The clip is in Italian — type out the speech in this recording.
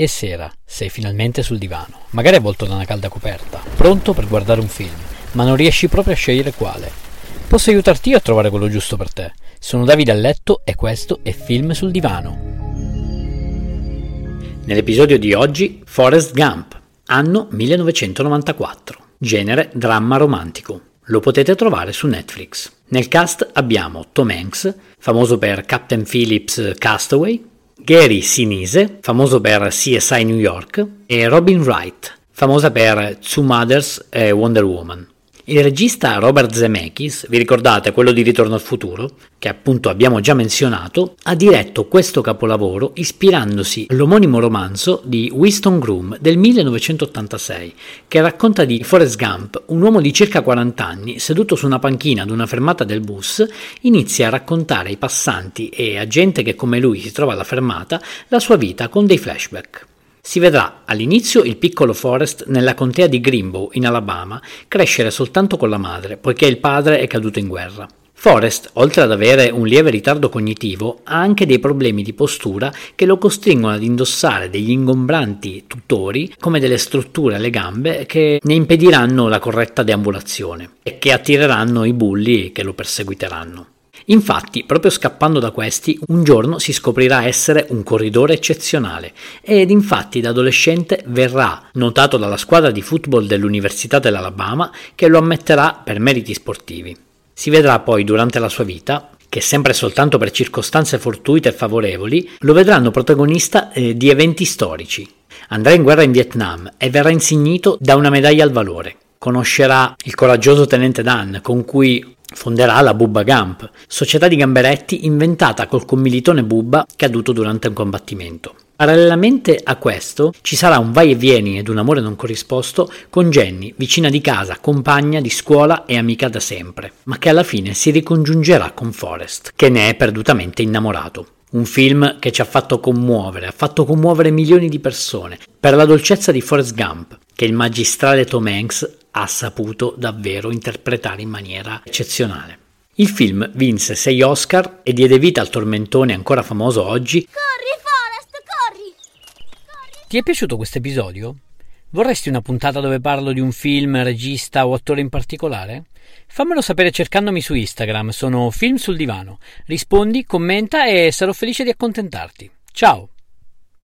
E sera, sei finalmente sul divano, magari avvolto da una calda coperta, pronto per guardare un film, ma non riesci proprio a scegliere quale. Posso aiutarti io a trovare quello giusto per te. Sono Davide a letto e questo è Film sul divano. Nell'episodio di oggi, Forrest Gump, anno 1994, genere dramma romantico. Lo potete trovare su Netflix. Nel cast abbiamo Tom Hanks, famoso per Captain Phillips Castaway, Gary Sinise, famoso per CSI New York, e Robin Wright, famosa per Two Mothers e Wonder Woman. Il regista Robert Zemeckis, vi ricordate quello di Ritorno al futuro, che appunto abbiamo già menzionato, ha diretto questo capolavoro ispirandosi all'omonimo romanzo di Winston Groom del 1986, che racconta di Forrest Gump, un uomo di circa 40 anni, seduto su una panchina ad una fermata del bus, inizia a raccontare ai passanti e a gente che come lui si trova alla fermata la sua vita con dei flashback. Si vedrà all'inizio il piccolo Forrest nella contea di Greenbow, in Alabama, crescere soltanto con la madre, poiché il padre è caduto in guerra. Forrest, oltre ad avere un lieve ritardo cognitivo, ha anche dei problemi di postura che lo costringono ad indossare degli ingombranti tutori come delle strutture alle gambe che ne impediranno la corretta deambulazione e che attireranno i bulli che lo perseguiteranno. Infatti, proprio scappando da questi, un giorno si scoprirà essere un corridore eccezionale ed infatti da adolescente verrà notato dalla squadra di football dell'Università dell'Alabama che lo ammetterà per meriti sportivi. Si vedrà poi durante la sua vita che sempre soltanto per circostanze fortuite e favorevoli lo vedranno protagonista eh, di eventi storici. Andrà in guerra in Vietnam e verrà insignito da una medaglia al valore. Conoscerà il coraggioso tenente Dan con cui fonderà la Bubba Gump, società di gamberetti inventata col commilitone Bubba caduto durante un combattimento. Parallelamente a questo ci sarà un vai e vieni ed un amore non corrisposto con Jenny, vicina di casa, compagna di scuola e amica da sempre, ma che alla fine si ricongiungerà con Forrest, che ne è perdutamente innamorato. Un film che ci ha fatto commuovere, ha fatto commuovere milioni di persone, per la dolcezza di Forrest Gump, che il magistrale Tom Hanks ha saputo davvero interpretare in maniera eccezionale. Il film vinse 6 Oscar e diede vita al tormentone ancora famoso oggi. Corri, Forrest, corri! corri. Ti è piaciuto questo episodio? Vorresti una puntata dove parlo di un film, regista o attore in particolare? Fammelo sapere cercandomi su Instagram, sono Film sul Divano. Rispondi, commenta e sarò felice di accontentarti. Ciao!